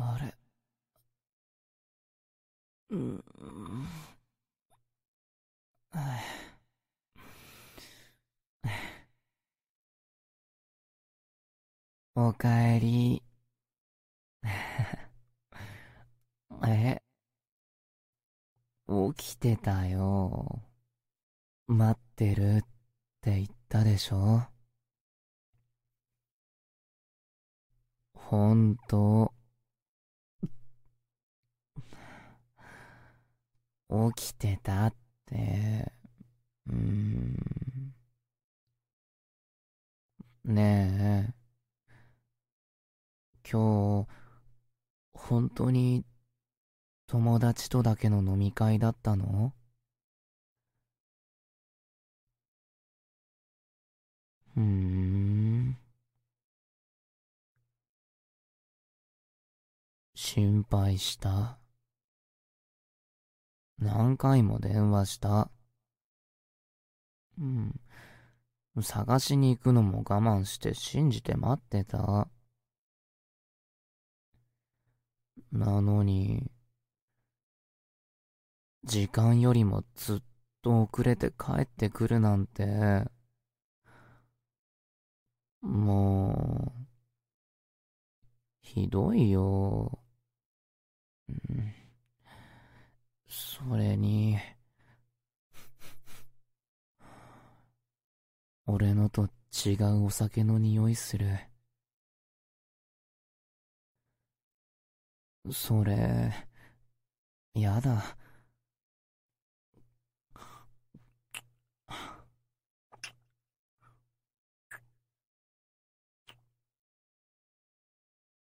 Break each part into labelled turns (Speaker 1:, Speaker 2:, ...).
Speaker 1: あれうん。おかえり。え？起きてたよ。待ってるって言ったでしょ？ほん起きてたって、うーん。ねえ。今日、本当に友達とだけの飲み会だったの？ふーん。心配した？何回も電話した。うん。探しに行くのも我慢して信じて待ってた。なのに、時間よりもずっと遅れて帰ってくるなんて、もう、ひどいよ。うんそれに、俺のと違うお酒の匂いする。それ、やだ。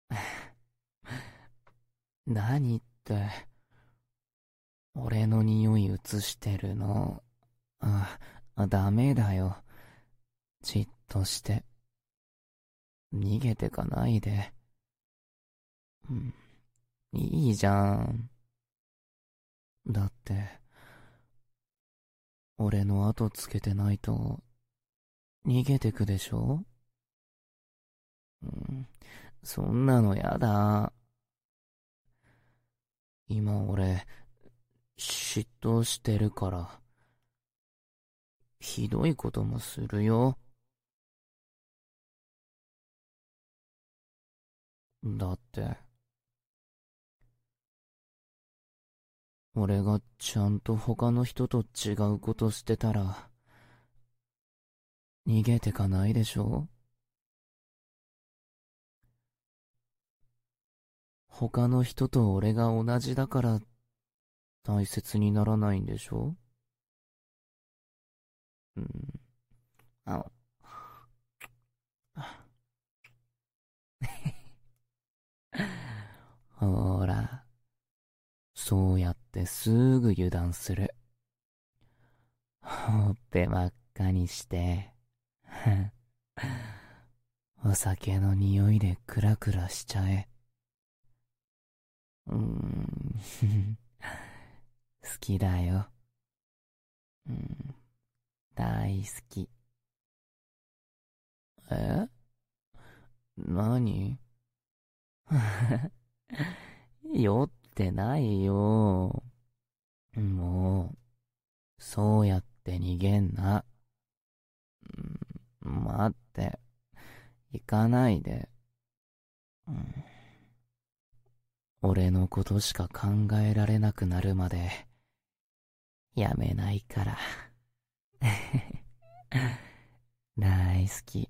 Speaker 1: 何って、俺の匂い移してるの。あ、ダメだよ。じっとして。逃げてかないで。うん。いいじゃん。だって、俺の後つけてないと、逃げてくでしょ？うん、そんなのやだ。今俺、嫉妬してるから、ひどいこともするよ。だって、俺がちゃんと他の人と違うことしてたら、逃げてかないでしょ？他の人と俺が同じだから大切にならないんでしょ？うん。あ、ほーら、そうやってすぐ油断する。ほっぺ真っ赤にして、お酒の匂いでクラクラしちゃえ。うーん、好きだよ。うん、大好き。え？何？酔ってないよ。もう、そうやって逃げんな。待って、行かないで。俺のことしか考えられなくなるまで、やめないから。大好き。